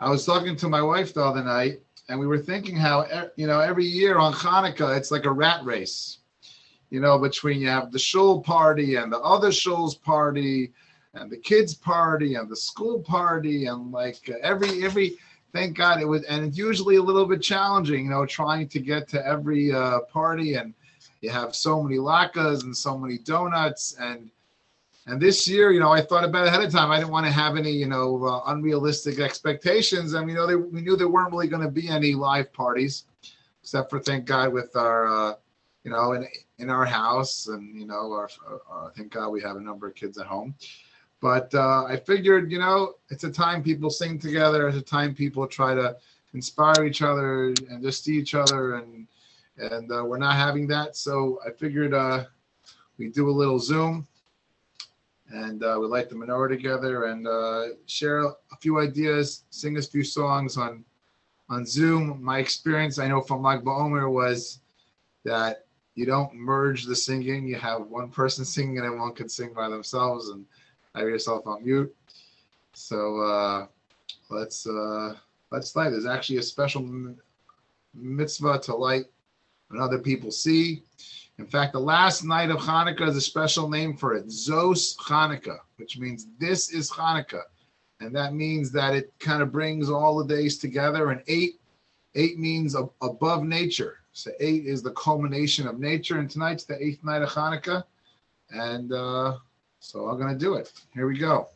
I was talking to my wife the other night, and we were thinking how you know every year on Hanukkah it's like a rat race, you know, between you have the shul party and the other shul's party, and the kids party and the school party, and like every every. Thank God it was, and it's usually a little bit challenging, you know, trying to get to every uh, party, and you have so many latkes and so many donuts, and and this year, you know, I thought about ahead of time. I didn't want to have any, you know, uh, unrealistic expectations. Mean, you know, they, we knew there weren't really going to be any live parties, except for thank God with our, uh, you know, in in our house, and you know, our, our, thank God we have a number of kids at home. But uh, I figured, you know, it's a time people sing together. It's a time people try to inspire each other and just see each other, and and uh, we're not having that. So I figured uh, we do a little Zoom and uh, we light the menorah together and uh, share a few ideas, sing a few songs on on Zoom. My experience, I know from Lag BaOmer, was that you don't merge the singing. You have one person singing and everyone can sing by themselves and have yourself on mute. So uh, let's uh, let's light. There's actually a special mitzvah to light when other people see. In fact, the last night of Hanukkah is a special name for it, Zos Hanukkah, which means this is Hanukkah. And that means that it kind of brings all the days together. And eight, eight means above nature. So eight is the culmination of nature. And tonight's the eighth night of Hanukkah. And uh, so I'm going to do it. Here we go.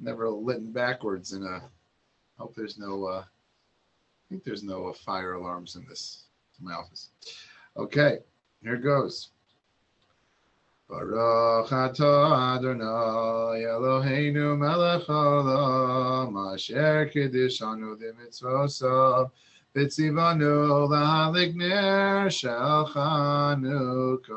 Never lit backwards. And uh, hope there's no, uh, I think there's no uh, fire alarms in this, in my office. Okay. Here goes. Baruch atah Adonai Eloheinu melech haolam asher kiddishanu d'mitzvosav v'tzivanu lahalik ner shel Chanukah.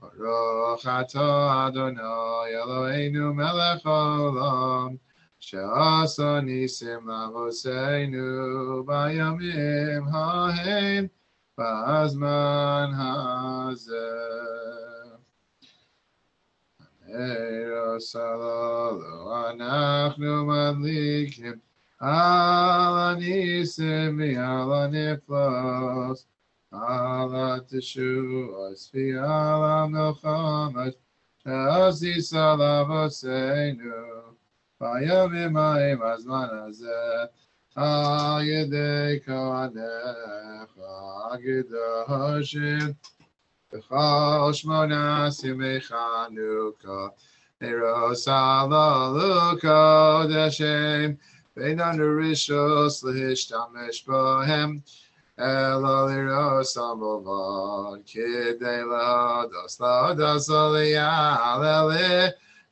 Baruch atah Adonai Eloheinu melech haolam she'asa nisim lavoseinu bayamim ha'hen בזמן הזה. הנר לו אנחנו מדליקים על הניסים ועל הנפלאות, על התשוע צפי על המלחמת, שעשית עליו עשינו, בימים ההם הזמן הזה. על ידי כהניך הקדושים בכל שמונה ימי חנוכה נרוס הללו קודשים בין הנרישוס להשתמש בהם אלא לרוס המובן כדי להדוס להדוס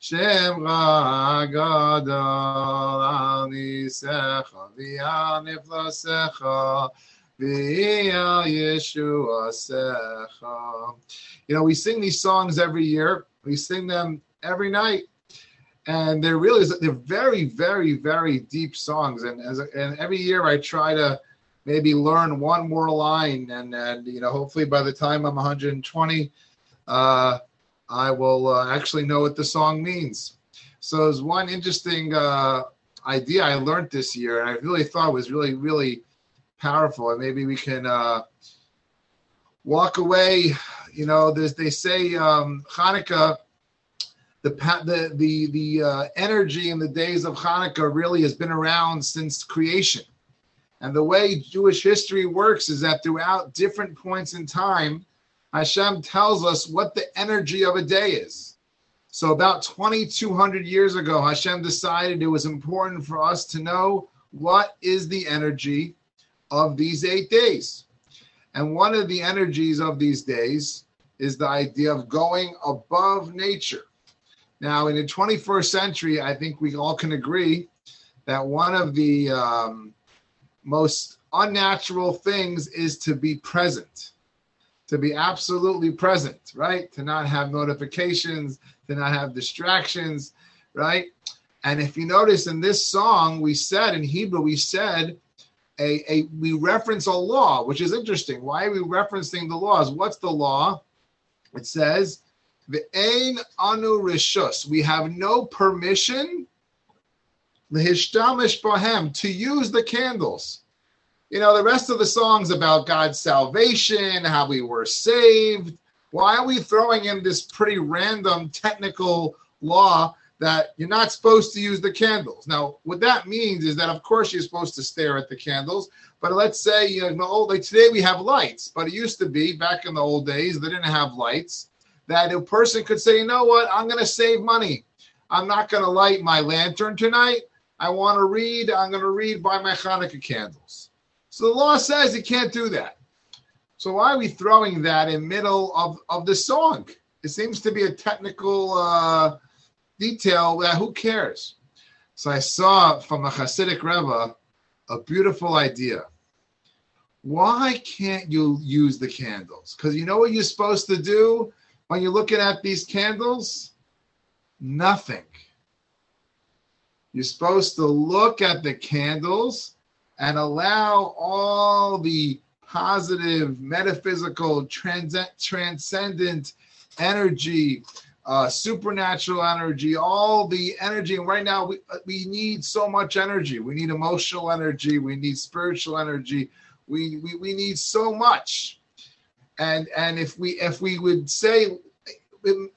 ליעל Shemcha gadol al nisecha v'al niflasecha v'al yeshuasecha. You know, we sing these songs every year. We sing them every night. And they're really, they're very, very, very deep songs. And as and every year I try to maybe learn one more line. And, and you know, hopefully by the time I'm 120, uh, I will uh, actually know what the song means. So there's one interesting uh, idea I learned this year, and I really thought was really, really powerful. And maybe we can uh, walk away. You know, they say um, Hanukkah, the the the the uh, energy in the days of Hanukkah really has been around since creation. And the way Jewish history works is that throughout different points in time, Hashem tells us what the energy of a day is. So, about 2,200 years ago, Hashem decided it was important for us to know what is the energy of these eight days. And one of the energies of these days is the idea of going above nature. Now, in the 21st century, I think we all can agree that one of the um, most unnatural things is to be present to be absolutely present, right? To not have notifications, to not have distractions, right? And if you notice in this song, we said in Hebrew, we said a, a we reference a law, which is interesting. Why are we referencing the laws? What's the law? It says, the ain anu rishus. We have no permission to use the candles. You know, the rest of the songs about God's salvation, how we were saved. Why are we throwing in this pretty random technical law that you're not supposed to use the candles? Now, what that means is that, of course, you're supposed to stare at the candles. But let's say, you know, like today we have lights, but it used to be back in the old days, they didn't have lights, that a person could say, you know what, I'm going to save money. I'm not going to light my lantern tonight. I want to read. I'm going to read by my Hanukkah candles. So the law says you can't do that. So why are we throwing that in middle of, of the song? It seems to be a technical uh, detail that who cares? So I saw from a Hasidic Rebbe a beautiful idea. Why can't you use the candles? Because you know what you're supposed to do when you're looking at these candles? Nothing. You're supposed to look at the candles and allow all the positive, metaphysical, transcendent energy, uh, supernatural energy, all the energy. And right now, we, uh, we need so much energy. We need emotional energy. We need spiritual energy. We, we, we need so much. And and if we if we would say,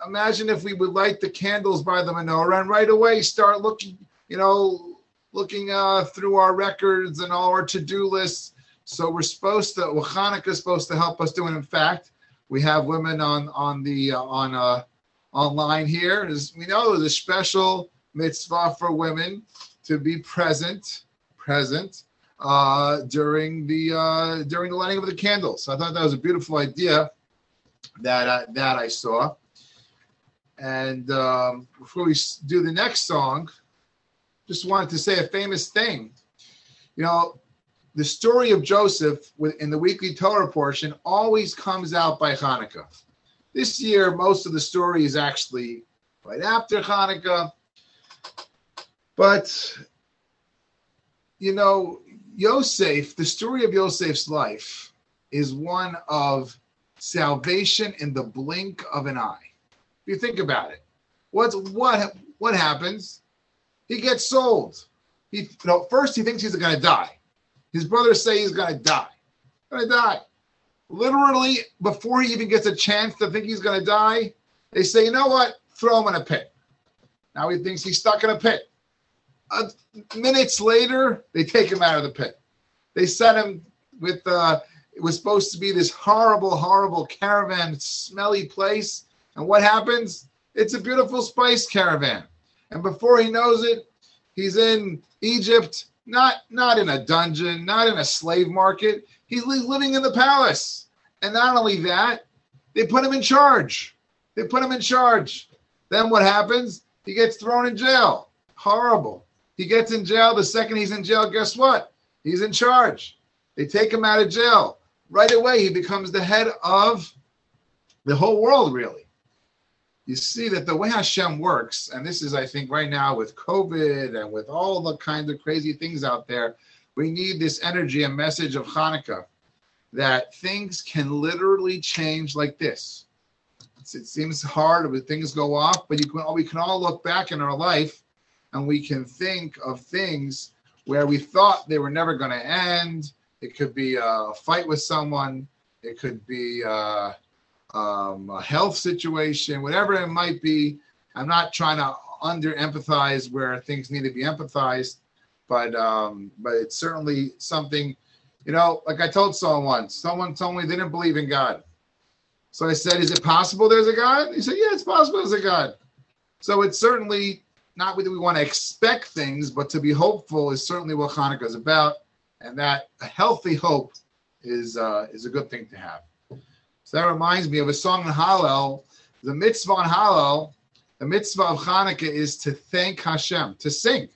imagine if we would light the candles by the menorah and right away start looking you know, looking uh, through our records and all our to-do lists. So we're supposed to. Well, Hanukkah is supposed to help us do it. In fact, we have women on on the uh, on uh, online here. As we know, there's a special mitzvah for women to be present, present uh, during the uh, during the lighting of the candles. So I thought that was a beautiful idea that uh, that I saw. And um, before we do the next song, just wanted to say a famous thing. You know, the story of Joseph in the weekly Torah portion always comes out by Hanukkah. This year, most of the story is actually right after Hanukkah. But, you know, Yosef, the story of Yosef's life is one of salvation in the blink of an eye. If you think about it, what's what what happens? He gets sold. He you know, first he thinks he's to die. His brothers say he's to die. To die. Literally, before he even gets a chance to think he's to die, they say, you know what? Throw him in a pit. Now he thinks he's stuck in a pit. Uh, minutes later, they take him out of the pit. They set him with. Uh, it was supposed to be this horrible, horrible caravan, smelly place. And what happens? It's a beautiful spice caravan and before he knows it, he's in Egypt, not not in a dungeon, not in a slave market. He's living in the palace. And not only that, they put him in charge. They put him in charge. Then what happens? He gets thrown in jail. Horrible. He gets in jail. The second he's in jail, guess what? He's in charge. They take him out of jail. Right away, he becomes the head of the whole world, really you see that the way Hashem works, and this is, I think, right now with COVID and with all the kind of crazy things out there, we need this energy and message of Hanukkah that things can literally change like this. It's, it seems hard when things go off, but you can we can all look back in our life and we can think of things where we thought they were never going to end. It could be a fight with someone. It could be uh, um, a health situation, whatever it might be. I'm not trying to under empathize where things need to be empathized, but um, but it's certainly something, you know, like I told someone once, someone told me they didn't believe in God. So I said, Is it possible there's a God? He said, Yeah, it's possible there's a God. So it's certainly not that we want to expect things, but to be hopeful is certainly what Hanukkah is about. And that a healthy hope is uh, is a good thing to have. So that reminds me of a song in Hallel. The mitzvah in Hallel, the mitzvah of Hanukkah is to thank Hashem, to sing.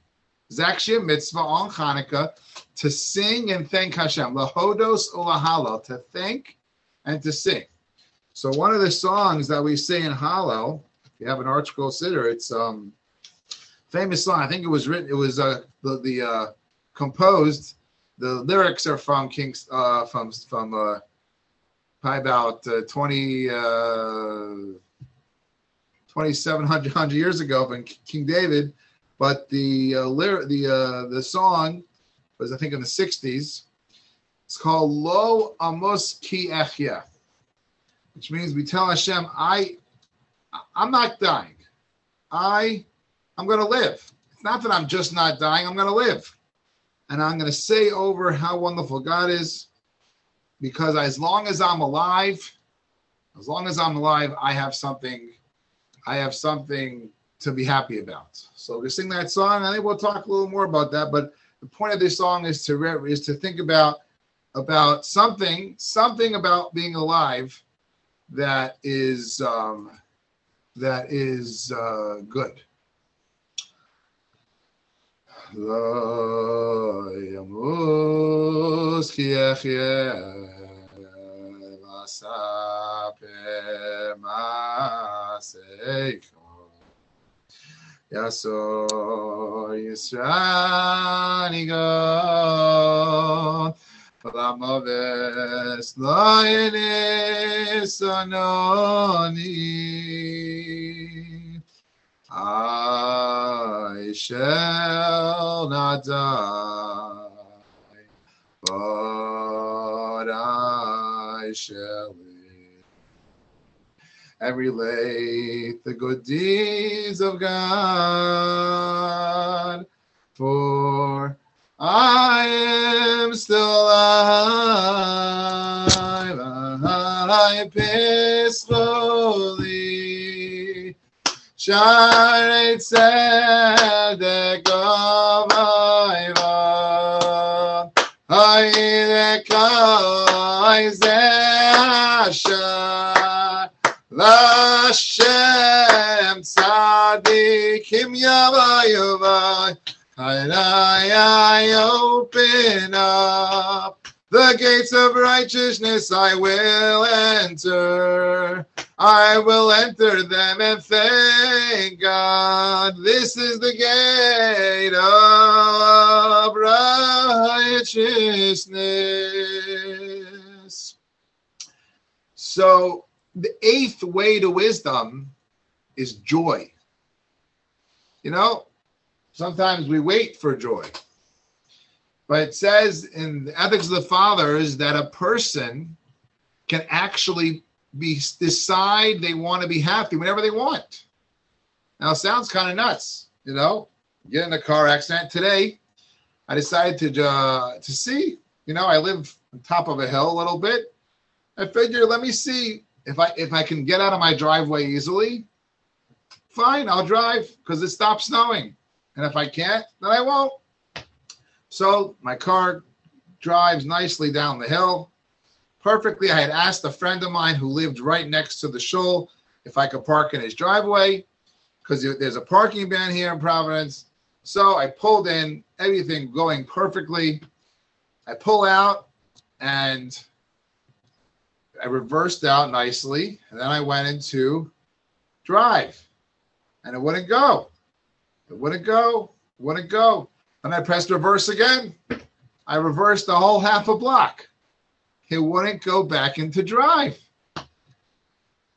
It's actually a mitzvah on Hanukkah to sing and thank Hashem. Lahodos ulahalo, to thank and to sing. So one of the songs that we sing in Hallel, if you have an ArtScroll siddur, it's um famous song. I think it was written, it was uh the, the uh composed. The lyrics are from King's uh from from uh probably about uh, 20, uh, 2,700 years ago from King David. but the uh, lyric, the uh, the song was I think in the '60s. It's called Lo Amos Ki Echya, which means we tell Hashem, I, I'm not dying. I, I'm going to live. It's not that I'm just not dying. I'm going to live, and I'm going to say over how wonderful God is, because as long as I'm alive, as long as I'm alive, I have something. I have something to be happy about. So we sing that song. I think we'll talk a little more about that. But the point of this song is to is to think about about something something about being alive that is um, that is uh, good. Yasor Yisrani God Lamoves Loyenis Anoni I shall not die but I shall and relate the good deeds of God. For I am still alive. I peacefully shine Hashem tzadikim yavayavai. And I open up the gates of righteousness. I will enter. I will enter them and thank God. This is the gate of righteousness. So the eighth way to wisdom is joy. You know, sometimes we wait for joy. But it says in the Ethics of the Fathers that a person can actually be decide they want to be happy whenever they want. Now, sounds kind of nuts, you know. Get in a car accident today. I decided to uh, to see. You know, I live on top of a hill a little bit. I figure, let me see if I if I can get out of my driveway easily, fine, I'll drive because it stops snowing. And if I can't, then I won't. So my car drives nicely down the hill. Perfectly. I had asked a friend of mine who lived right next to the shul if I could park in his driveway because there's a parking ban here in Providence. So I pulled in, everything going perfectly. I pull out and I reversed out nicely, and then I went into drive, and it wouldn't go. It wouldn't go. It wouldn't go. Then I pressed reverse again. I reversed the whole half a block. It wouldn't go back into drive.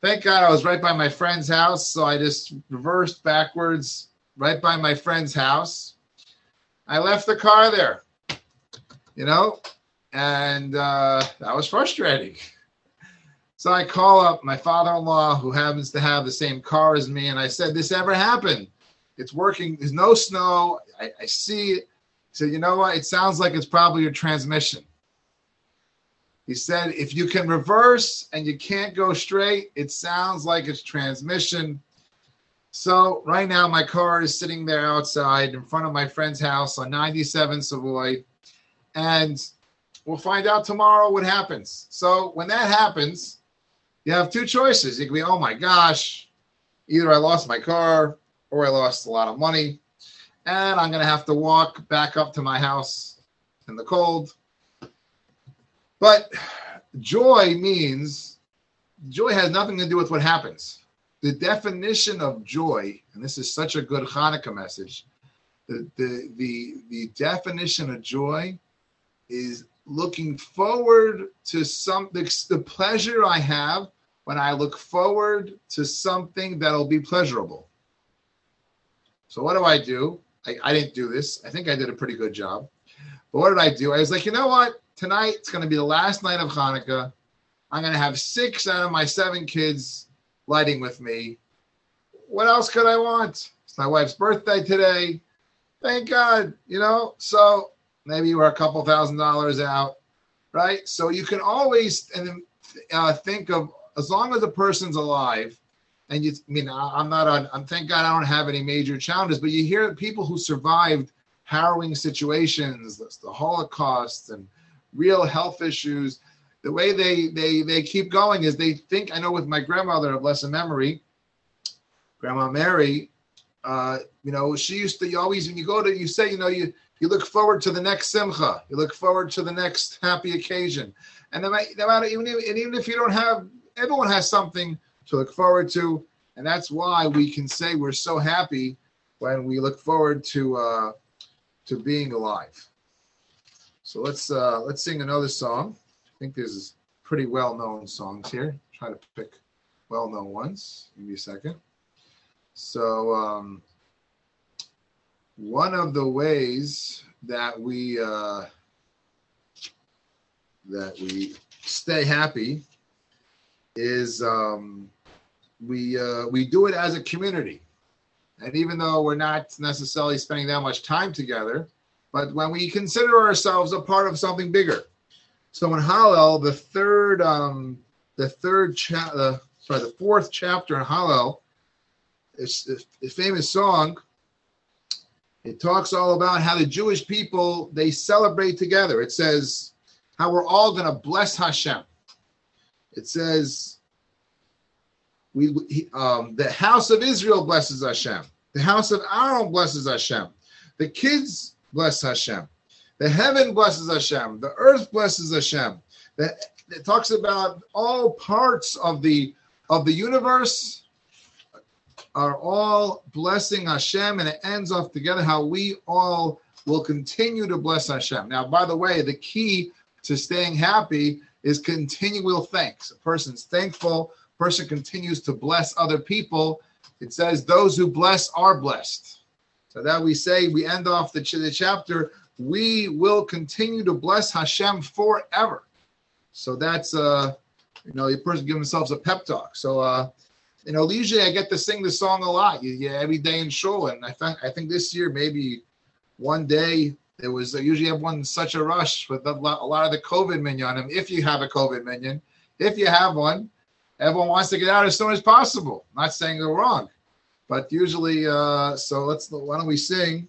Thank God I was right by my friend's house, so I just reversed backwards right by my friend's house. I left the car there, you know, and uh, that was frustrating. So I call up my father-in-law who happens to have the same car as me, and I said, "This ever happened? It's working. There's no snow. I, I see it." He said, "You know what? It sounds like it's probably your transmission." He said, "If you can reverse and you can't go straight, it sounds like it's transmission." So right now, my car is sitting there outside in front of my friend's house on 97 Savoy, and we'll find out tomorrow what happens. So when that happens, you have two choices. You can be, oh my gosh, either I lost my car or I lost a lot of money, and I'm going to have to walk back up to my house in the cold. But joy means joy has nothing to do with what happens. The definition of joy, and this is such a good Hanukkah message, the, the, the, the definition of joy is looking forward to some the, the pleasure I have when I look forward to something that'll be pleasurable. So what do I do? I, I didn't do this. I think I did a pretty good job. But what did I do? I was like, you know what? Tonight it's going to be the last night of Hanukkah. I'm going to have six out of my seven kids lighting with me. What else could I want? It's my wife's birthday today. Thank God, you know. So maybe we're a couple thousand dollars out, right? So you can always and uh, think of as long as a person's alive, and you, I mean, I'm not on. I'm thank God I don't have any major challenges, but you hear people who survived harrowing situations, the Holocaust, and real health issues. The way they they they keep going is they think. I know with my grandmother of blessed memory, Grandma Mary, uh, you know, she used to. You always when you go to, you say, you know, you you look forward to the next simcha. You look forward to the next happy occasion. And no matter, even even if you don't have, everyone has something to look forward to, and that's why we can say we're so happy when we look forward to uh, to being alive. So let's uh, let's sing another song. I think there's pretty well-known songs here. Try to pick well-known ones. Give me a second. So um, one of the ways that we uh, that we stay happy is um, we uh, we do it as a community, and even though we're not necessarily spending that much time together, but when we consider ourselves a part of something bigger. So in Hallel, the third um, the third cha- uh, sorry the fourth chapter in Hallel, it's a famous song it talks all about how the Jewish people they celebrate together. It says how we're all going to bless Hashem. It says we um, the house of Israel blesses Hashem. The house of Aaron blesses Hashem. The kids bless Hashem. The heaven blesses Hashem. The earth blesses Hashem. The, it talks about all parts of the of the universe are all blessing Hashem, and it ends off together how we all will continue to bless Hashem. Now, by the way, the key to staying happy is continual thanks. A person's thankful, person continues to bless other people. It says, Those who bless are blessed. So that we say, we end off the, ch- the chapter, we will continue to bless Hashem forever. So that's, uh, you know, the person give themselves a pep talk. So, uh, you know, usually I get to sing the song a lot. you, Yeah, every day in shul, and I think I think this year maybe one day there was I usually have one such a rush with a lot, a lot of the COVID minyan. If you have a COVID minyan. if you have one, everyone wants to get out as soon as possible. not saying they're wrong, but usually, uh, so let's why don't we sing?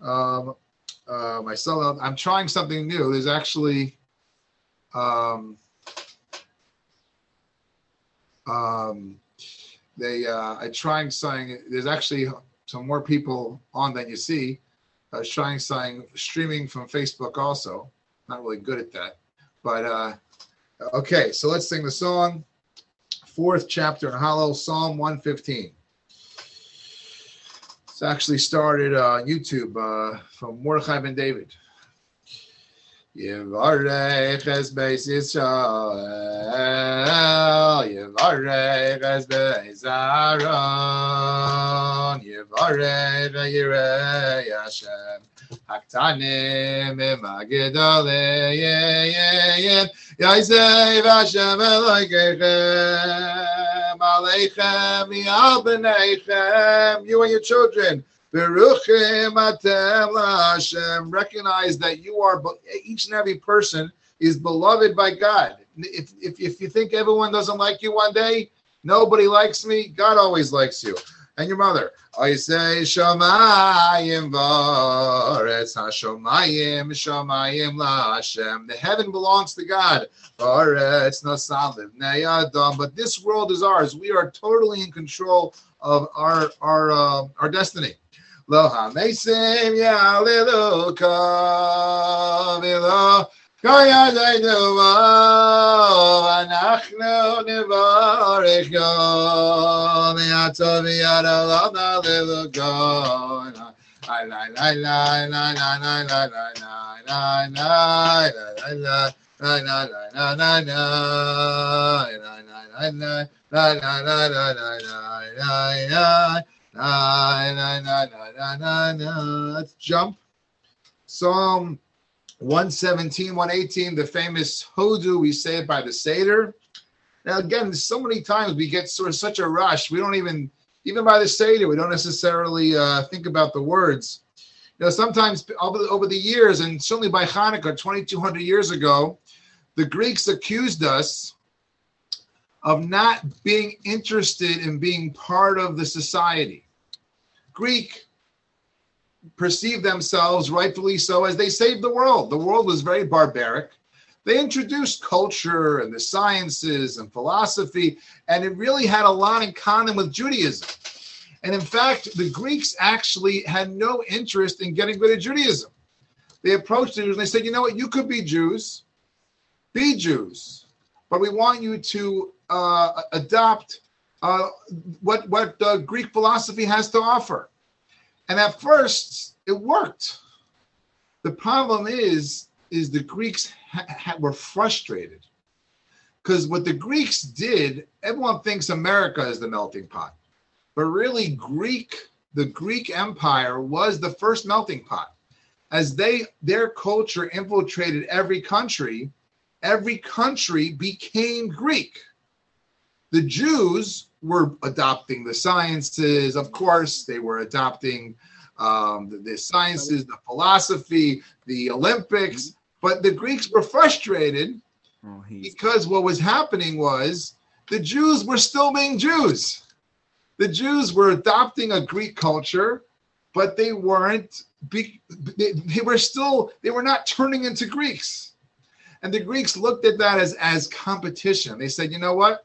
Um, uh, I'm trying something new. There's actually. Um, um, they uh, I trying saying there's actually some more people on than you see. I was trying saying streaming from Facebook also. Not really good at that, but uh, okay. So let's sing the song. Fourth chapter in Hallel, Psalm 115. It's actually started on uh, YouTube uh, from Mordechai ben David. Yivarech es beis Yisrael, Yivarech es beis Aaron, Yivarech v'yirei Hashem, הקטנים הם הגדולים, יעזב השם אלוהיכם, עליכם מעל בניכם, you and your children. Recognize that you are, each and every person is beloved by God. If, if, if you think everyone doesn't like you one day, nobody likes me, God always likes you. And your mother, I say, Shamayim Varetz Hashomayim Shamayim. The heaven belongs to God. Varetz Nasaliv Neyadam. But this world is ours. We are totally in control of our our uh, our destiny. Lo hamesim yalilu kavilo Kaya zaydu Anachnu nivarech yom Yatov yada lana lilu God La la la la la la la la la la la la La la la la la Na, na, na, na, na, na, Let's jump. Psalm 117, 118, the famous Hodu, we say it by the Seder. Now, again, so many times we get sort of such a rush, we don't even, even by the Seder, we don't necessarily uh, think about the words. You know, sometimes over the, over the years, and certainly by Hanukkah, 2200 years ago, the Greeks accused us of not being interested in being part of the society. Greek perceived themselves, rightfully so, as they saved the world. The world was very barbaric. They introduced culture and the sciences and philosophy, and it really had a lot in common with Judaism. And in fact, the Greeks actually had no interest in getting rid of Judaism. They approached Jews and they said, you know what, you could be Jews, be Jews, but we want you to uh, adopt uh, what, what uh, Greek philosophy has to offer. And at first, it worked. The problem is, is the Greeks ha- ha- were frustrated because what the Greeks did, everyone thinks America is the melting pot, but really Greek, the Greek Empire was the first melting pot. As they their culture infiltrated every country, every country became Greek. The Jews were adopting the sciences, of course, they were adopting um, the, the sciences, the philosophy, the Olympics, but the Greeks were frustrated Oh, because what was happening was the Jews were still being Jews. The Jews were adopting a Greek culture, but they weren't. Be, they, they were still. They were not turning into Greeks, and the Greeks looked at that as as competition. They said, you know what?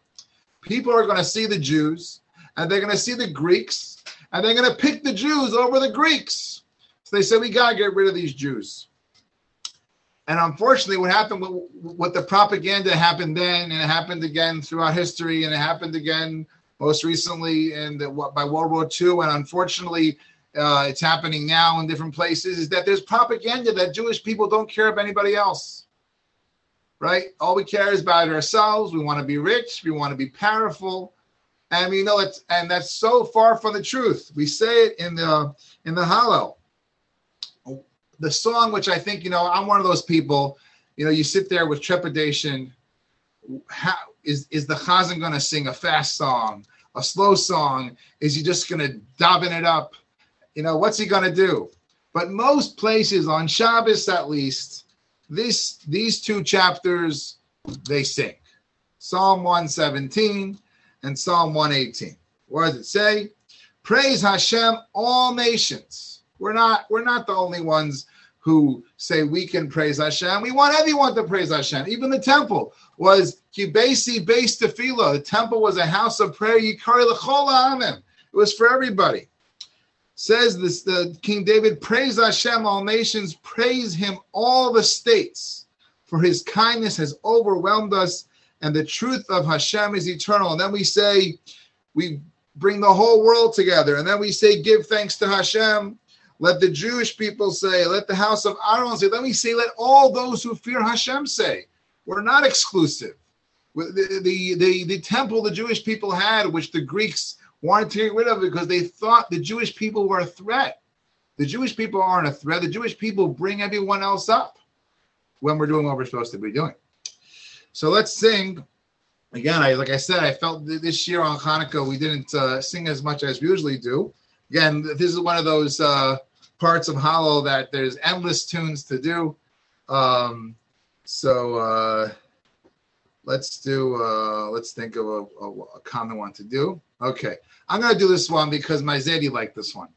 People are going to see the Jews, and they're going to see the Greeks, and they're going to pick the Jews over the Greeks. So they said, we got to get rid of these Jews. And unfortunately, what happened with, with the propaganda happened then, and it happened again throughout history, and it happened again most recently in the, what- by World War II, and unfortunately, uh, it's happening now in different places. Is that there's propaganda that Jewish people don't care about anybody else, right? All we care is about ourselves. We want to be rich. We want to be powerful, and we know it's and that's so far from the truth. We say it in the in the Hallel the song, which I think, you know, I'm one of those people, you know, you sit there with trepidation. How is is the chazan going to sing a fast song, a slow song? Is he just going to daven it up? You know, what's he going to do? But most places on Shabbos, at least, this these two chapters they sing Psalm 117 and Psalm 118. What does it say? Praise Hashem, all nations. We're not we're not the only ones who say we can praise Hashem. We want everyone to praise Hashem. Even the temple was kibesi base tefillah. The temple was a house of prayer. Yikari l'chol. It was for everybody. Says this the King David, praise Hashem, all nations, praise him, all the states, for his kindness has overwhelmed us, and the truth of Hashem is eternal. And then we say, we bring the whole world together, and then we say, give thanks to Hashem. Let the Jewish people say, let the house of Aaron say, let me say, let all those who fear Hashem say. We're not exclusive. The, the, the, the temple the Jewish people had, which the Greeks wanted to get rid of it because they thought the Jewish people were a threat. The Jewish people aren't a threat. The Jewish people bring everyone else up when we're doing what we're supposed to be doing. So let's sing. Again, I like I said, I felt th- this year on Hanukkah we didn't uh, sing as much as we usually do. Again, this is one of those uh, parts of Hallel that there's endless tunes to do. Um, so uh, let's do. Uh, let's think of a, a, a common one to do. Okay, I'm gonna do this one because my Zedi liked this one.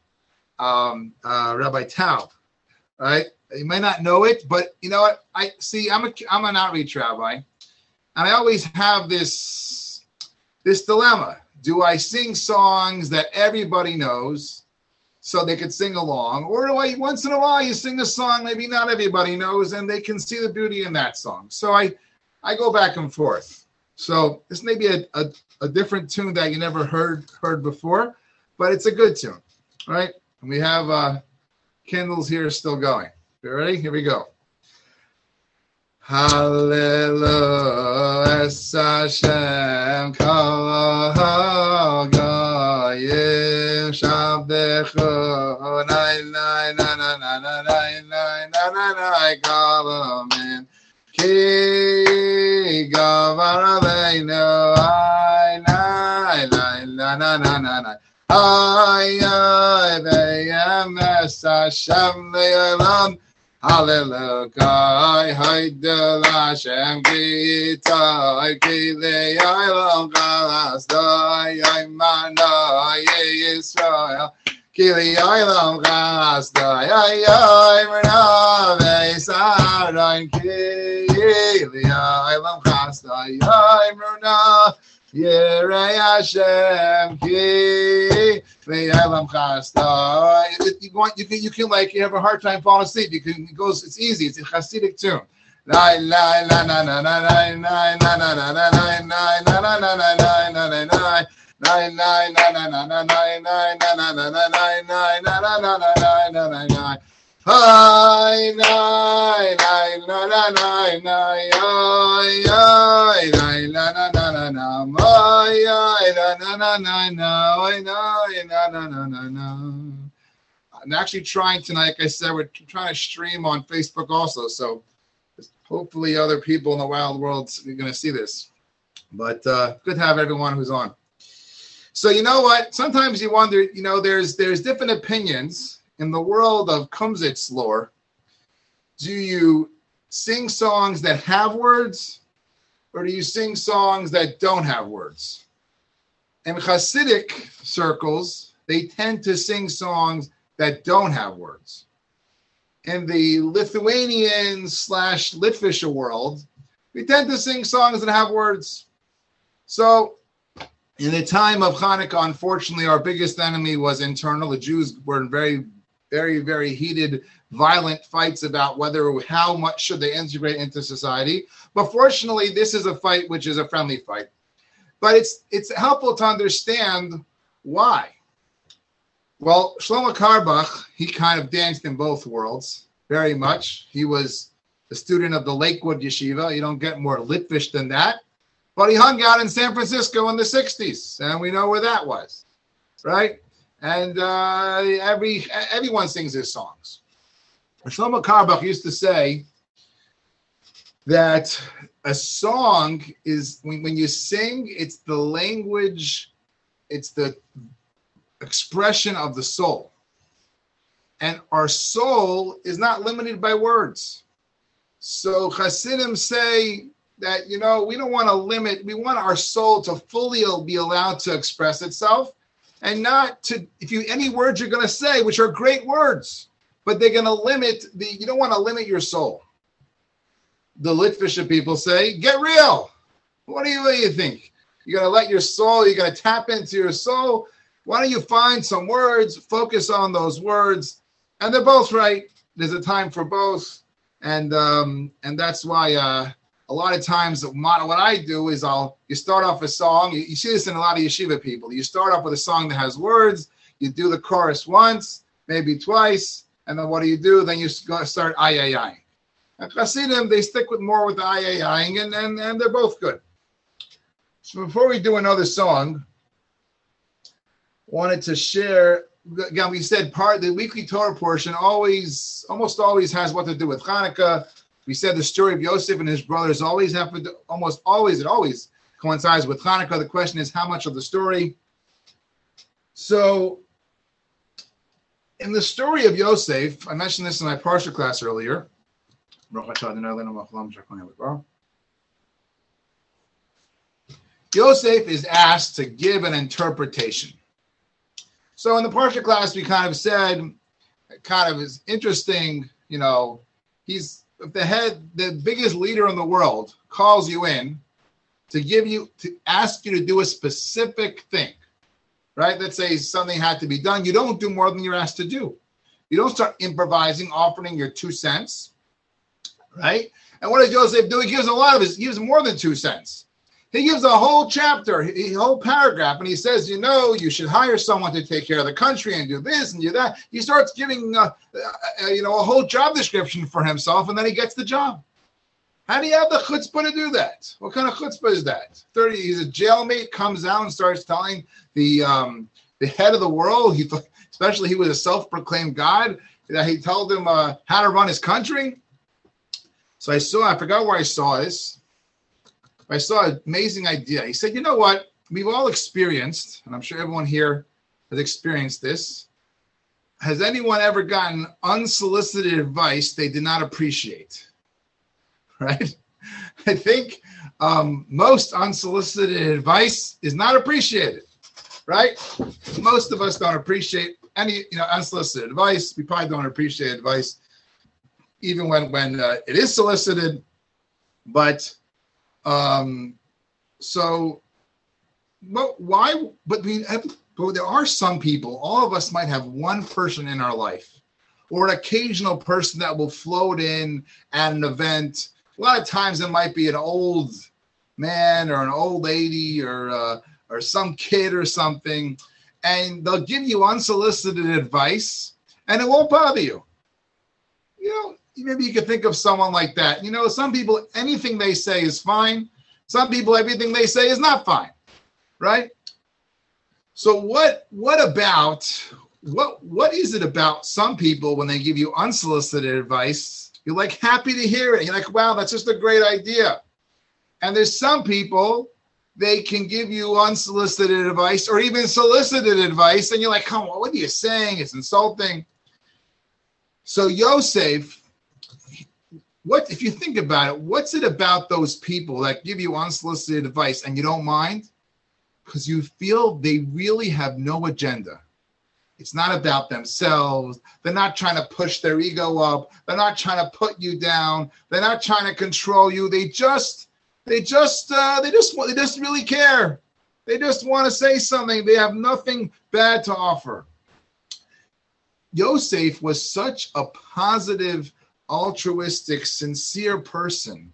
Um, uh, Rabbi Taub, right? You may not know it, but you know what? I see. I'm a I'm an outreach rabbi, and I always have this this dilemma. Do I sing songs that everybody knows so they could sing along? Or do I once in a while you sing a song maybe not everybody knows and they can see the beauty in that song? So I I go back and forth. So this may be a, a, a different tune that you never heard heard before, but it's a good tune. All right. And we have uh candles here still going. You ready? Here we go. Hallelujah. Govardhana Ai Nai Na Na Na Na Hallelujah Ai Haidel Hashem Ki Yitai Ki Le'olam Galas Dai Mana Ye Yisrael Kili Ilam Gas Dayai Mernave Saran Kili Ilam you want you can you can like you have a hard time falling asleep. You can it goes it's easy. It's a Hasidic tune. Hi, na, na, na, na, na, na, na, na, na, na, na, na, na, na, na. I'm actually trying tonight, like I said, we're trying to stream on Facebook also, so hopefully other people in the wild world are going to see this. But uh, good to have everyone who's on. So you know what? Sometimes you wonder, you know, there's there's different opinions in the world of Kumsitz lore, do you sing songs that have words or do you sing songs that don't have words? In Hasidic circles, they tend to sing songs that don't have words. In the Lithuanian slash Litvisha world, we tend to sing songs that have words. So, in the time of Hanukkah, unfortunately, our biggest enemy was internal. The Jews were in very very, very heated, violent fights about whether how much should they integrate into society. But fortunately, this is a fight which is a friendly fight. But it's it's helpful to understand why. Well, Shlomo Carlebach, he kind of danced in both worlds very much. He was a student of the Lakewood Yeshiva. You don't get more Litvish than that. But he hung out in San Francisco in the 60s, and we know where that was, right? And uh, every everyone sings his songs. Shlomo Carlebach used to say that a song is when, when you sing, it's the language, it's the expression of the soul. And our soul is not limited by words. So Hasidim say that, you know, we don't want to limit, we want our soul to fully be allowed to express itself and not to if you any words you're going to say which are great words but they're going to limit the you don't want to limit your soul. The litvisha people say get real. What do you what do you think? You're going to let your soul you're going to tap into your soul. Why don't you find some words focus on those words and they're both right. There's a time for both and um and that's why uh a lot of times what I do is I'll you start off a song. You, see this in a lot of yeshiva people. You start off with a song that has words. You do the chorus once, maybe twice, and then what do you do? Then you start ayayaying. And Hasidim, they stick with more with the ayayaying, and, and and they're both good. So before we do another song, wanted to share. Again, we said part the weekly Torah portion always, almost always has what to do with Hanukkah we said the story of Yosef and his brothers always happened, almost always, it always coincides with Hanukkah. The question is how much of the story. So, in the story of Yosef, I mentioned this in my parsha class earlier. Yosef is asked to give an interpretation. So in the parsha class, we kind of said, kind of is interesting, you know, he's if the head, the biggest leader in the world, calls you in to give you to ask you to do a specific thing, right? Let's say something had to be done. You don't do more than you're asked to do. You don't start improvising, offering your two cents, right? And what does Joseph do? He gives a lot of his, he gives more than two cents. He gives a whole chapter, a whole paragraph, and he says, you know, you should hire someone to take care of the country and do this and do that. He starts giving, uh, uh, you know, a whole job description for himself, and then he gets the job. How do you have the chutzpah to do that? What kind of chutzpah is that? Thirty, he's a jailmate, comes out and starts telling the um, the head of the world. He especially he was a self-proclaimed God, that he told him uh, how to run his country. So I saw, I forgot where I saw this. I saw an amazing idea. He said, you know what? We've all experienced, and I'm sure everyone here has experienced this. Has anyone ever gotten unsolicited advice they did not appreciate? Right? I think um, most unsolicited advice is not appreciated, right? Most of us don't appreciate any, you know, unsolicited advice. We probably don't appreciate advice, even when when uh, it is solicited. But um, so, but why? But we, but there are some people. All of us might have one person in our life, or an occasional person that will float in at an event. A lot of times it might be an old man or an old lady or uh, or some kid or something, and they'll give you unsolicited advice, and it won't bother you. You know, maybe you could think of someone like that. You know, some people anything they say is fine. Some people everything they say is not fine, right? So what what about what what is it about some people when they give you unsolicited advice? You're like happy to hear it. You're like, wow, that's just a great idea. And there's some people, they can give you unsolicited advice or even solicited advice, and you're like, come on, what are you saying? It's insulting. So Yosef, what if you think about it, what's it about those people that give you unsolicited advice and you don't mind? Because you feel they really have no agenda. It's not about themselves. They're not trying to push their ego up. They're not trying to put you down. They're not trying to control you. They just they just uh, they just they just really care. They just want to say something. They have nothing bad to offer. Yosef was such a positive, altruistic, sincere person.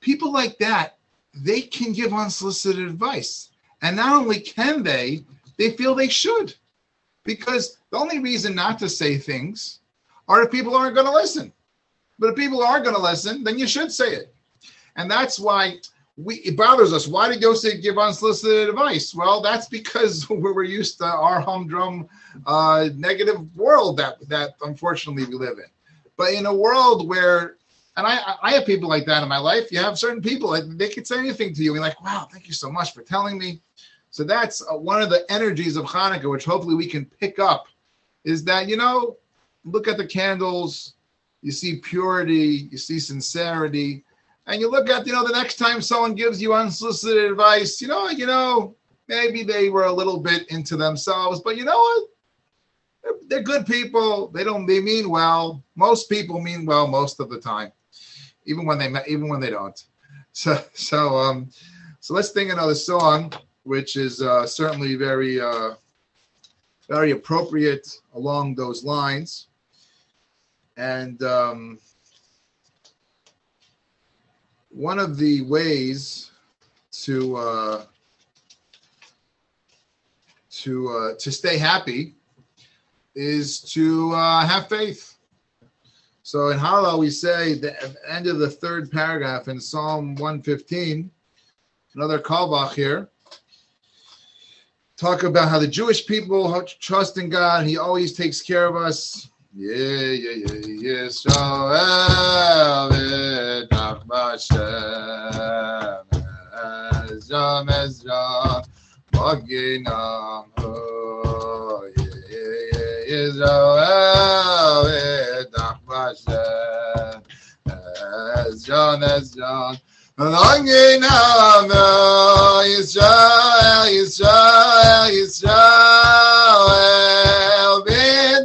People like that, they can give unsolicited advice. And not only can they, they feel they should. Because the only reason not to say things are if people aren't going to listen. But if people are going to listen, then you should say it. And that's why we it bothers us. Why did Yosef give unsolicited advice? Well, that's because we were used to our humdrum uh, negative world that that unfortunately we live in. But in a world where and I, I have people like that in my life. You have certain people like they could say anything to you. You're like, wow, thank you so much for telling me. So that's uh, one of the energies of Hanukkah, which hopefully we can pick up, is that you know, look at the candles, you see purity, you see sincerity, and you look at you know the next time someone gives you unsolicited advice you know you know maybe they were a little bit into themselves but you know what they're, good people. They don't they mean well. Most people mean well most of the time even when they even when they don't. So so um so let's think another song which is uh, certainly very uh very appropriate along those lines. And um one of the ways to uh, to uh, to stay happy is to uh, have faith. So in Hallel we say the end of the third paragraph in Psalm 115, another Carlebach here, talk about how the Jewish people trust in God. He always takes care of us. Yeah, yeah, yeah, yes, Hashem, Ezra, Ezra, Maginam, oh, Israel, Edach Hashem, Ezra, Ezra, Maginam,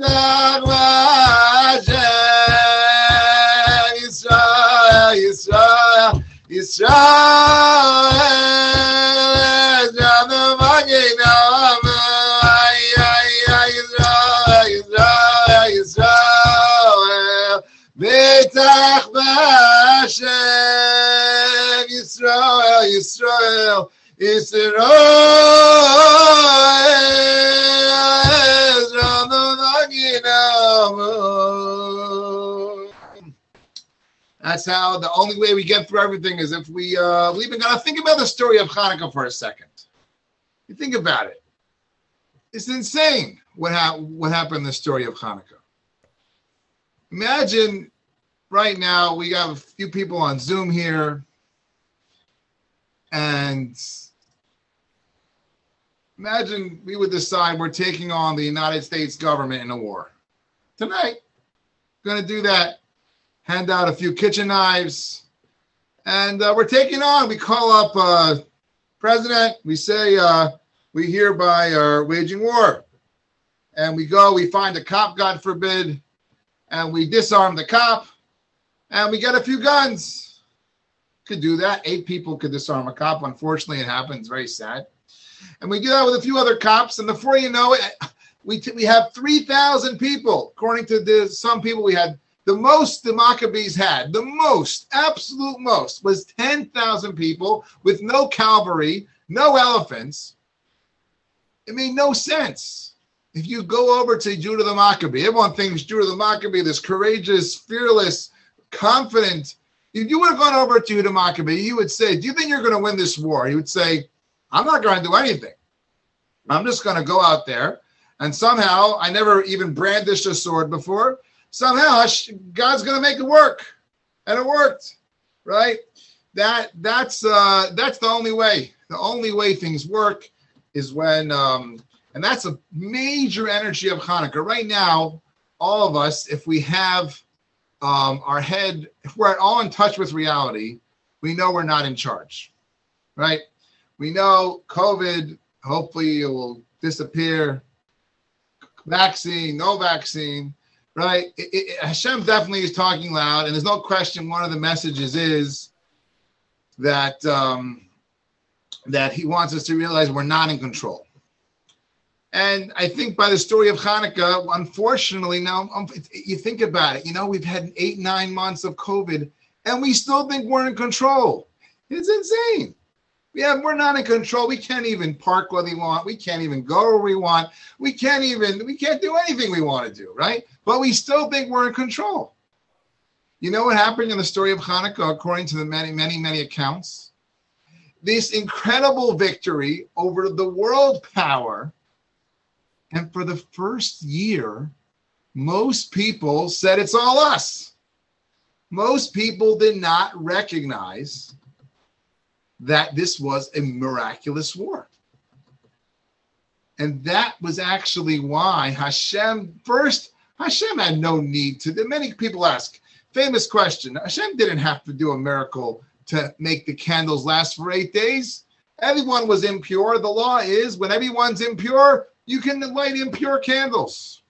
Israel, Israel, Israel, Edach Israel, Betach Hashem, Israel, Israel, Israel, Janu Maginam. That's how the only way we get through everything is if we uh, we even gotta think about the story of Hanukkah for a second. You think about it. it's insane what ha- what happened in the story of Hanukkah. Imagine right now we have a few people on Zoom here, and imagine we would decide we're taking on the United States government in a war tonight. Going to do that. Hand out a few kitchen knives, and uh, we're taking on. We call up uh, president. We say uh, we hereby are waging war, and we go. We find a cop, God forbid, and we disarm the cop, and we get a few guns. Could do that. Eight people could disarm a cop. Unfortunately, it happens. Very sad. And we do that with a few other cops, and before you know it, we t- we have three thousand people. According to the some people, we had the most the Maccabees had, the most, absolute most, was 10,000 people with no cavalry, no elephants. It made no sense. If you go over to Judah the Maccabee, everyone thinks Judah the Maccabee, this courageous, fearless, confident. If you would have gone over to Judah Maccabee, you would say, Do you think you're going to win this war? He would say, I'm not going to do anything. I'm just going to go out there. And somehow, I never even brandished a sword before somehow God's going to make it work, and it worked, right? That that's uh, that's the only way. The only way things work is when, um, and that's a major energy of Hanukkah. Right now, all of us, if we have um, our head, if we're at all in touch with reality, we know we're not in charge, right? We know COVID. Hopefully, it will disappear. Vaccine, no vaccine right? It, it, Hashem definitely is talking loud, and there's no question. One of the messages is that um, that He wants us to realize we're not in control. And I think by the story of Hanukkah, unfortunately, now um, you think about it. You know, we've had eight, nine months of COVID, and we still think we're in control. It's insane. Yeah, we're not in control. We can't even park where we want. We can't even go where we want. We can't even, we can't do anything we want to do, right? But we still think we're in control. You know what happened in the story of Hanukkah, according to the many, many, many accounts? This incredible victory over the world power. And for the first year, most people said it's all us. Most people did not recognize that this was a miraculous war. And that was actually why Hashem first, Hashem had no need to. Many people ask, famous question Hashem didn't have to do a miracle to make the candles last for eight days. Everyone was impure. The law is when everyone's impure, you can light impure candles.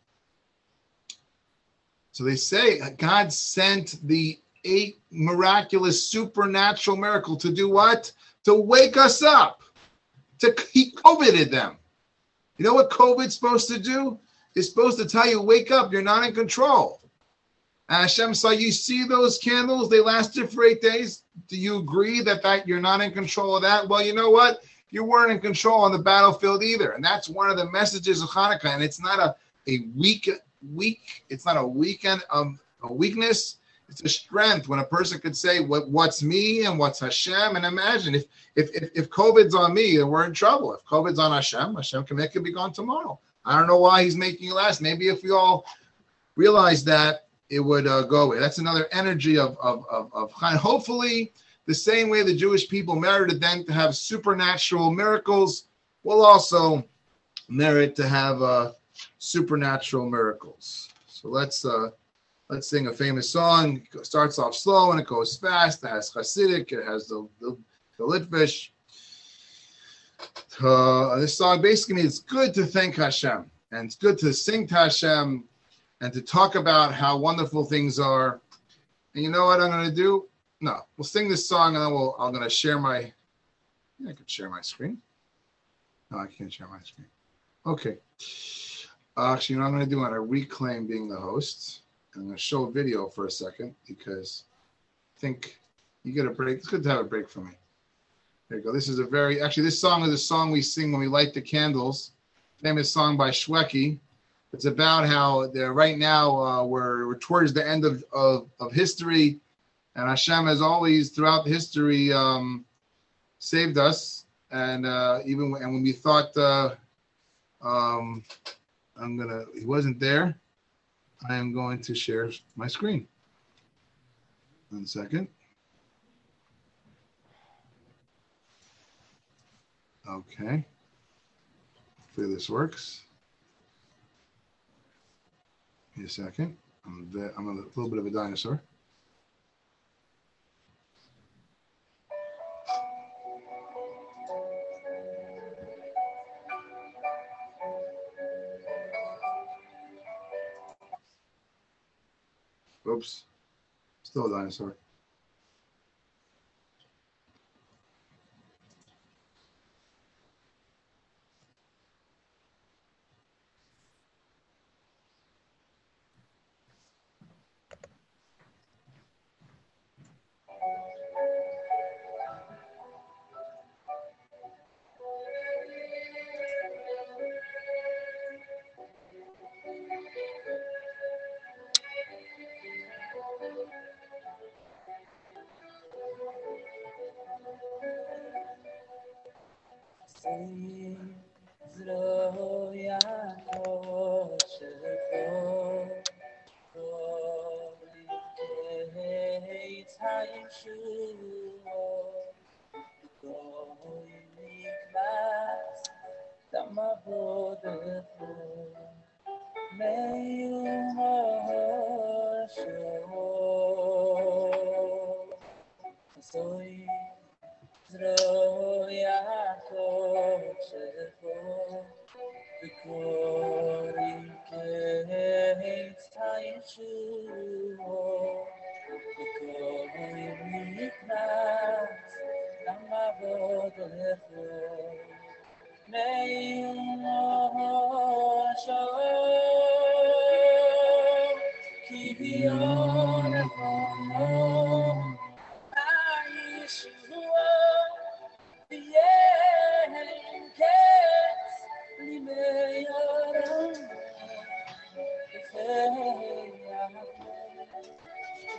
So they say God sent the eight miraculous supernatural miracle to do what? To wake us up. To he COVIDed them. You know what COVID's supposed to do? It's supposed to tell you, wake up, you're not in control. Hashem saw you see those candles, they lasted for eight days. Do you agree that, that you're not in control of that? Well, you know what? You weren't in control on the battlefield either. And that's one of the messages of Hanukkah. And it's not a, a weak, weak, it's not a weekend of a weakness it's a strength when a person could say what what's me and what's Hashem. And imagine if if if, if COVID's on me, then we're in trouble. If COVID's on Hashem, Hashem can make it be gone tomorrow. I don't know why he's making it last. Maybe if we all realize that, it would uh, go away. That's another energy of of of, of hopefully the same way the Jewish people merited then to have supernatural miracles, will also merit to have uh, supernatural miracles. So let's uh, let's sing a famous song. It starts off slow and it goes fast. It has Hasidic, it has the, the, the Litvish. Uh, this song basically means it's good to thank Hashem and it's good to sing to Hashem and to talk about how wonderful things are. And you know what I'm going to do? No, we'll sing this song and then we'll, I'm going to share my, yeah, I can share my screen. No, I can't share my screen. Okay. Actually, you know I'm going to do? I'm going to reclaim being the host. I'm going to show a video for a second because I think you get a break. It's good to have a break for me. There you go. This is a very, actually, this song is a song we sing when we light the candles. Famous song by Shwekey. It's about how right now uh, we're, we're towards the end of, of, of history, and Hashem has always throughout history um, saved us. And uh, even when, and when we thought uh, um, I'm gonna. He wasn't there. I am going to share my screen. One second. Okay. Hopefully this works. Give me a second. I'm, I'm a little bit of a dinosaur. Oops. Still a dinosaur.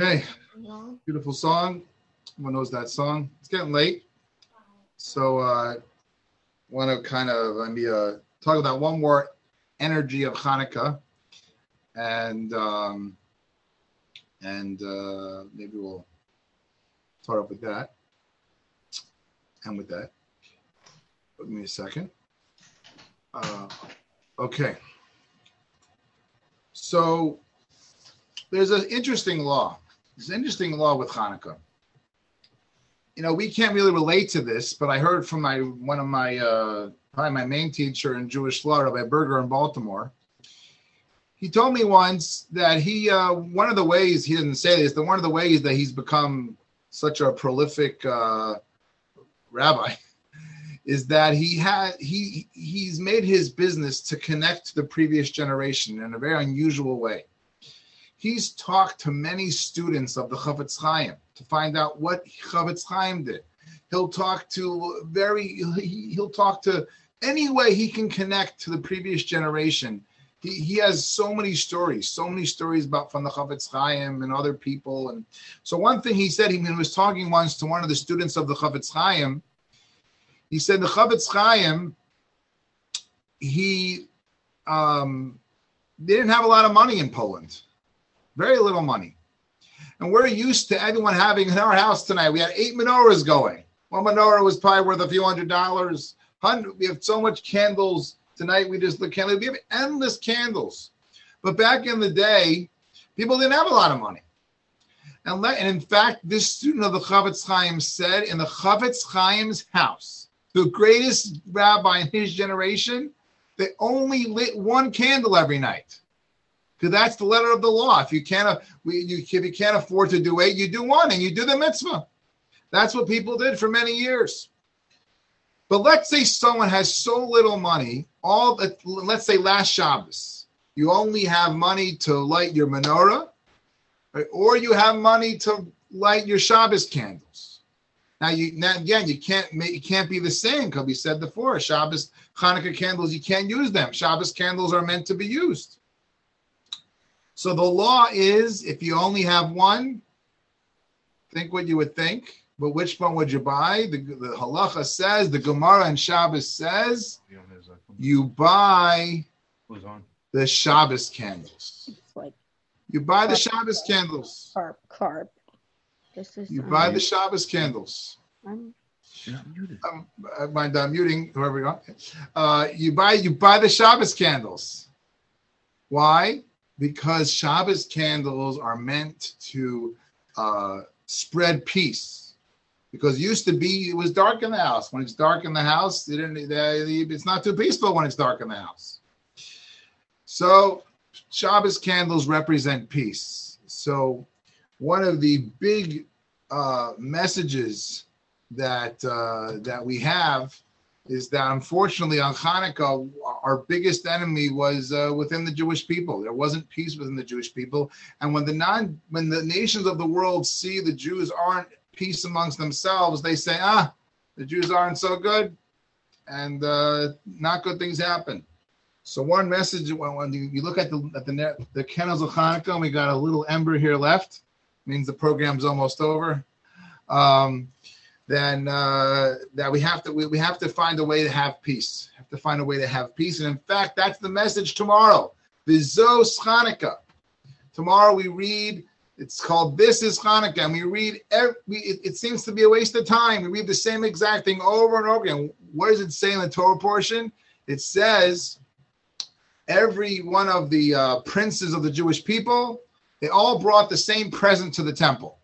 Okay. Beautiful song. Everyone knows that song. It's getting late. So uh want to kind of let me uh talk about one more energy of Hanukkah. And um and uh maybe we'll start up with that. And with that. Give me a second. Uh okay. So there's an interesting law. There's an interesting law with Hanukkah. You know, we can't really relate to this, but I heard from my one of my uh, probably my main teacher in Jewish law, Rabbi Berger in Baltimore. He told me once that he uh, one of the ways he didn't say this, that one of the ways that he's become such a prolific uh, rabbi is that he had he he's made his business to connect to the previous generation in a very unusual way he's talked to many students of the Chofetz Chaim to find out what Chofetz Chaim did. He'll talk to very, he'll talk to any way he can connect to the previous generation. He, he has so many stories, so many stories about from the Chofetz Chaim and other people. And so one thing he said, he was talking once to one of the students of the Chofetz Chaim. He said the Chofetz Chaim, he, um, they didn't have a lot of money in Poland very little money. And we're used to everyone having in our house tonight. We had eight menorahs going. One menorah was probably worth a few hundred dollars. Hundred. We have so much candles tonight. We just look candles. We have endless candles. But back in the day, people didn't have a lot of money. And, let, and in fact, this student of the Chofetz Chaim said in the Chofetz Chaim's house, the greatest rabbi in his generation, they only lit one candle every night. Because that's the letter of the law. If you can't, we, you, if you can't afford to do eight, you do one, and you do the mitzvah. That's what people did for many years. But let's say someone has so little money, all let's say last Shabbos, you only have money to light your menorah, right? or you have money to light your Shabbos candles. Now you now again you can't make it can't be the same because we said before Shabbos Hanukkah candles you can't use them. Shabbos candles are meant to be used. So the law is if you only have one, think what you would think. But which one would you buy? The, the halacha says, the Gemara and Shabbos says, you buy the Shabbos candles. Like you buy the Shabbos candles. Carb, carb. This is you buy the Shabbos candles. I'm, um, I mind I'm muting whoever you are. Uh, you buy you buy the Shabbos candles. Why? Because Shabbos candles are meant to uh, spread peace because used to be it was dark in the house. When it's dark in the house, it didn't, it's not too peaceful when it's dark in the house. So Shabbos candles represent peace. So one of the big uh, messages that uh, that we have is that unfortunately on Hanukkah, our biggest enemy was uh, within the Jewish people. There wasn't peace within the Jewish people, and when the non when the nations of the world see the Jews aren't peace amongst themselves, they say, ah, the Jews aren't so good, and uh, not good things happen. So one message when, when you look at the at the the candles of Hanukkah, we got a little ember here left. Means the program's almost over. Um, then uh, that we have to we, we have to find a way to have peace. Have to find a way to have peace. And in fact, that's the message tomorrow. Vizos Hanukkah. Tomorrow we read it's called This is Hanukkah, and we read every, it, it, seems to be a waste of time. We read the same exact thing over and over again. What does it say in the Torah portion? It says every one of the uh, princes of the Jewish people, they all brought the same present to the temple.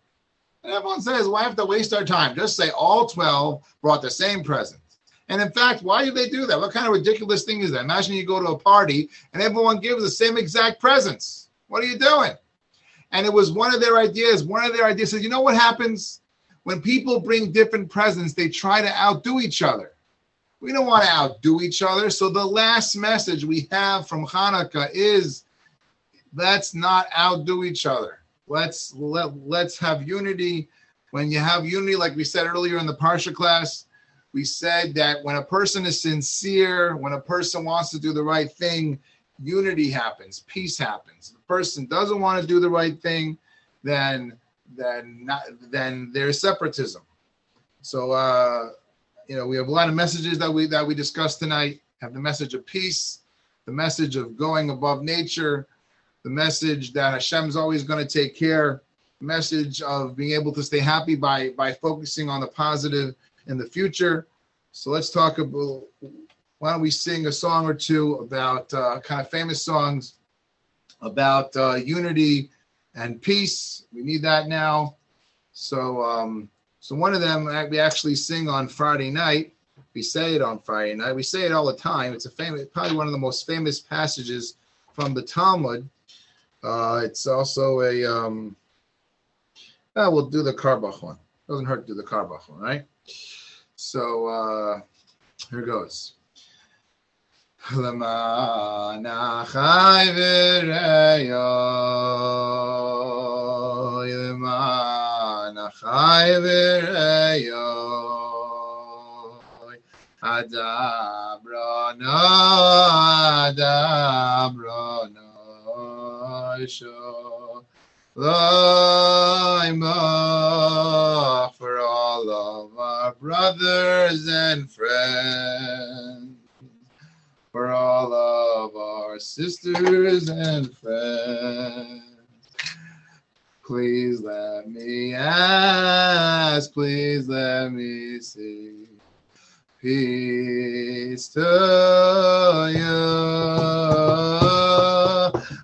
And everyone says, why have to waste our time? Just say all 12 brought the same present. And in fact, why do they do that? What kind of ridiculous thing is that? Imagine you go to a party and everyone gives the same exact presents. What are you doing? And it was one of their ideas. One of their ideas says, you know what happens when people bring different presents? They try to outdo each other. We don't want to outdo each other. So the last message we have from Hanukkah is let's not outdo each other. Let's let, let's have unity. When you have unity, like we said earlier in the Parsha class, we said that when a person is sincere, when a person wants to do the right thing, unity happens, peace happens. If the person doesn't want to do the right thing, then then not, then there's separatism. So uh, you know we have a lot of messages that we that we discussed tonight. Have the message of peace, the message of going above nature, the message that Hashem's always going to take care, message of being able to stay happy by by focusing on the positive in the future. So let's talk about why don't we sing a song or two about uh, kind of famous songs about uh, unity and peace? We need that now. So, um, so one of them we actually sing on Friday night. We say it on Friday night. We say it all the time. It's a famous, probably one of the most famous passages from the Talmud. Uh, it's also a. Um, uh, we'll do the Karbach one. Doesn't hurt to do the Karbach one, right? So uh, here goes. למען החי ורעיו, למען החי ורעיו, אדברונו, אדברונו, Shalom for all of our brothers and friends for all of our sisters and friends. Please let me ask, please let me see. Peace to you.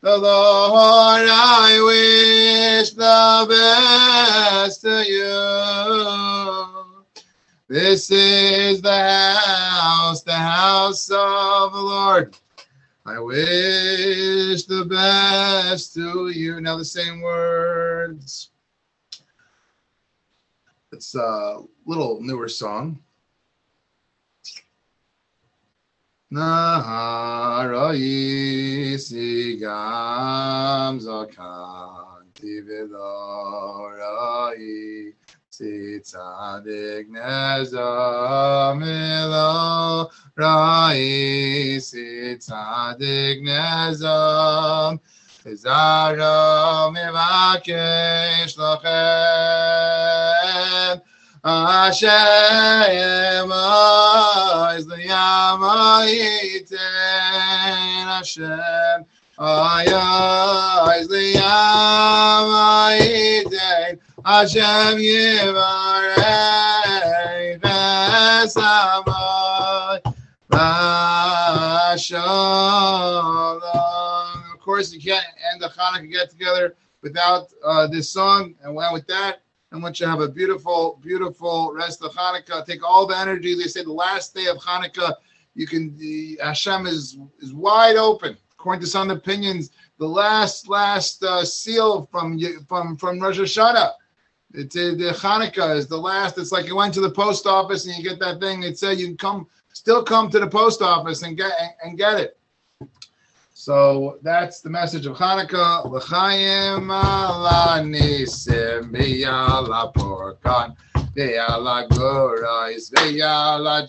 the Lord. I wish the best to you. This is the house, the house of the Lord. I wish the best to you. Now the same words. It's a little newer song. Naharai sigam zakan tividorai Tzadik nezam elo rai Tzadik nezam Zara mevakesh lachem Hashem is the Yamayiten Hashem is the Yamayiten Hashem Yivarech Esamai Shalom. Of course, you can't end the Hanukkah get together without uh, this song. And with that, I want you to have a beautiful, beautiful rest of Hanukkah. Take all the energy. They say the last day of Hanukkah, you can. The Hashem is is wide open. According to some opinions, the last last uh, seal from from from Rosh Hashanah. It's uh, the Hanukkah is the last. It's like you went to the post office and you get that thing. It said you can come, still come to the post office and get and get it. So that's the message of Hanukkah. L'chaim ala nisim b'yala porkan v'yala v'yala v'yala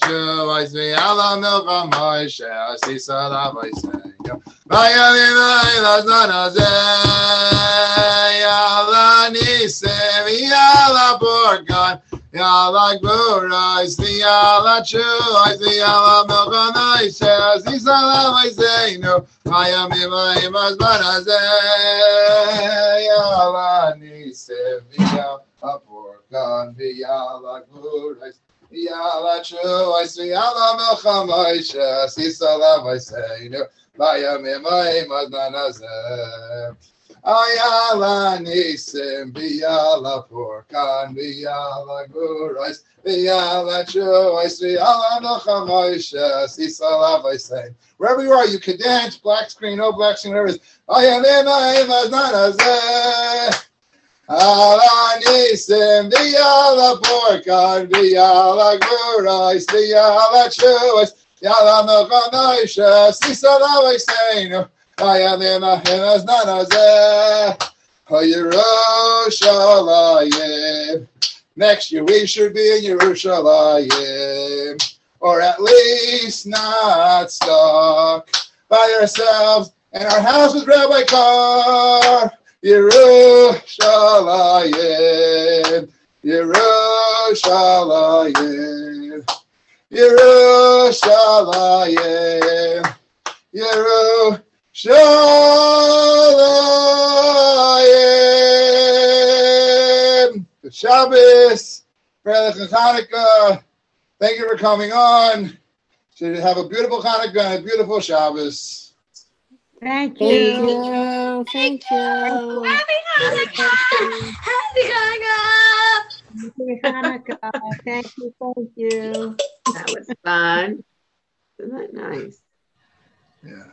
l'vayseyo v'yamim v'yala nisim v'yala porkan Yalla glorais, the Yalla choice, the Yalla melchanai says, the Isenu, Mayam Imayim Azmanazeh, Yalla Nisem, the Imayim Azmanazeh, Ayala nisim biyala porkan biyala gurais biyala choice biyala nochamoisha sisala vaysein. Wherever you are, you can dance. Black screen, no black screen, whatever it is. Ayala imaznanazeh. Ala nisim biyala porkan biyala gurais biyala choice. Yala nochamoisha eh, sisala vaysein. Hayamim Ahim Yerushalayim. Next year we should be in Yerushalayim, or at least not stuck by ourselves and our house with Rabbi Carr. Yerushalayim, Yerushalayim, Yerushalayim, Yerushalayim. Shalom. Good Shabbos. Freilich Hanukkah. Thank you for coming on. Should have a beautiful Hanukkah and a beautiful Shabbos. Thank you. Thank you. Happy Hanukkah. Happy Hanukkah. Happy Hanukkah. Thank you. Thank you. That was fun. Isn't that nice? Yeah.